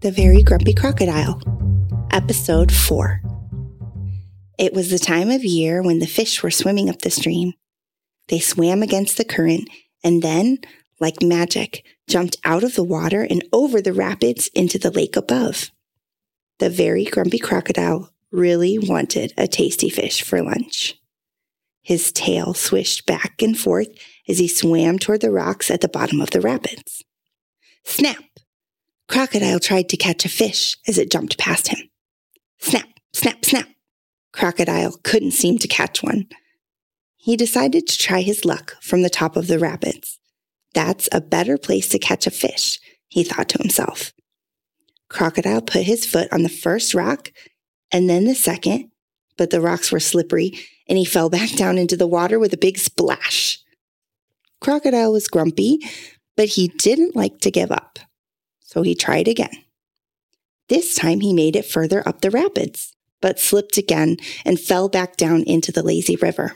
The Very Grumpy Crocodile, Episode 4. It was the time of year when the fish were swimming up the stream. They swam against the current and then, like magic, jumped out of the water and over the rapids into the lake above. The very grumpy crocodile really wanted a tasty fish for lunch. His tail swished back and forth as he swam toward the rocks at the bottom of the rapids. Snap! Crocodile tried to catch a fish as it jumped past him. Snap, snap, snap. Crocodile couldn't seem to catch one. He decided to try his luck from the top of the rapids. That's a better place to catch a fish, he thought to himself. Crocodile put his foot on the first rock and then the second, but the rocks were slippery and he fell back down into the water with a big splash. Crocodile was grumpy, but he didn't like to give up. So he tried again. This time he made it further up the rapids, but slipped again and fell back down into the lazy river.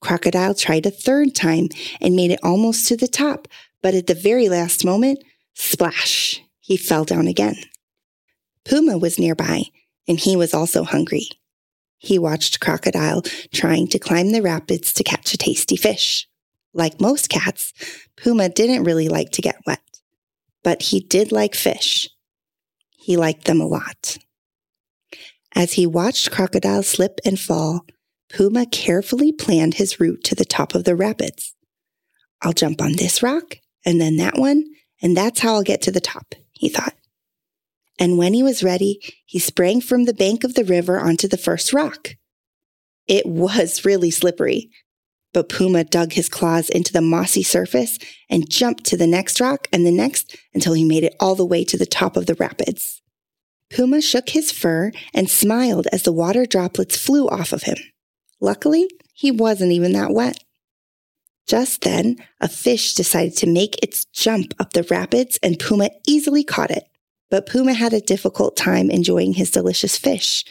Crocodile tried a third time and made it almost to the top, but at the very last moment, splash, he fell down again. Puma was nearby, and he was also hungry. He watched Crocodile trying to climb the rapids to catch a tasty fish. Like most cats, Puma didn't really like to get wet, but he did like fish. He liked them a lot. As he watched Crocodile slip and fall, Puma carefully planned his route to the top of the rapids. I'll jump on this rock and then that one, and that's how I'll get to the top, he thought. And when he was ready, he sprang from the bank of the river onto the first rock. It was really slippery, but Puma dug his claws into the mossy surface and jumped to the next rock and the next until he made it all the way to the top of the rapids. Puma shook his fur and smiled as the water droplets flew off of him. Luckily, he wasn't even that wet. Just then, a fish decided to make its jump up the rapids and Puma easily caught it. But Puma had a difficult time enjoying his delicious fish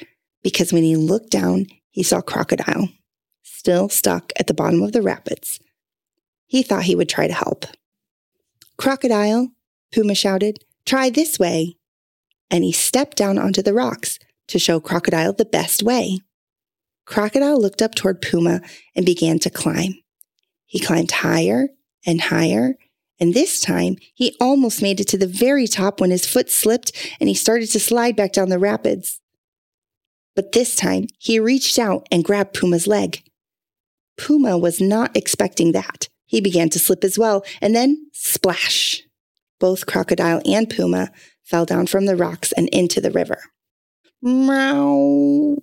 because when he looked down, he saw Crocodile, still stuck at the bottom of the rapids. He thought he would try to help. Crocodile, Puma shouted, try this way. And he stepped down onto the rocks to show Crocodile the best way. Crocodile looked up toward Puma and began to climb. He climbed higher and higher, and this time he almost made it to the very top when his foot slipped and he started to slide back down the rapids. But this time he reached out and grabbed Puma's leg. Puma was not expecting that. He began to slip as well, and then splash! Both Crocodile and Puma fell down from the rocks and into the river. Meow!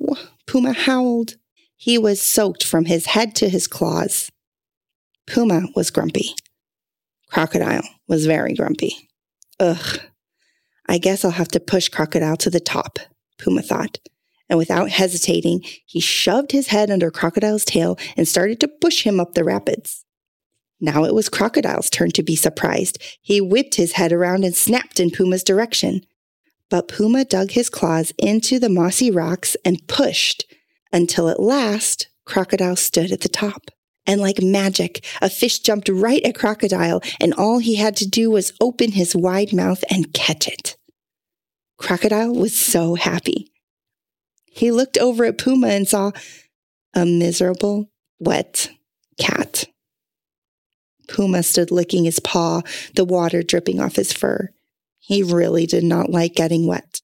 Puma howled. He was soaked from his head to his claws. Puma was grumpy. Crocodile was very grumpy. Ugh. I guess I'll have to push Crocodile to the top, Puma thought. And without hesitating, he shoved his head under Crocodile's tail and started to push him up the rapids. Now it was Crocodile's turn to be surprised. He whipped his head around and snapped in Puma's direction. But Puma dug his claws into the mossy rocks and pushed until at last Crocodile stood at the top. And like magic, a fish jumped right at Crocodile, and all he had to do was open his wide mouth and catch it. Crocodile was so happy. He looked over at Puma and saw a miserable, wet cat. Puma stood licking his paw, the water dripping off his fur. He really did not like getting wet.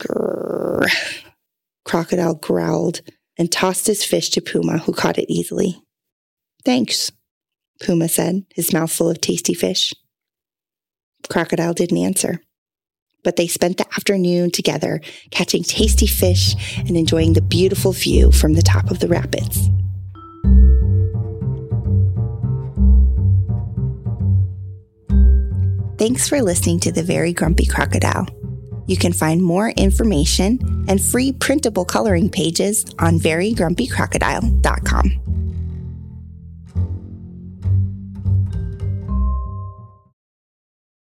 Grrr. Crocodile growled and tossed his fish to Puma, who caught it easily. Thanks, Puma said, his mouth full of tasty fish. Crocodile didn't answer, but they spent the afternoon together, catching tasty fish and enjoying the beautiful view from the top of the rapids. Thanks for listening to The Very Grumpy Crocodile. You can find more information and free printable coloring pages on verygrumpycrocodile.com.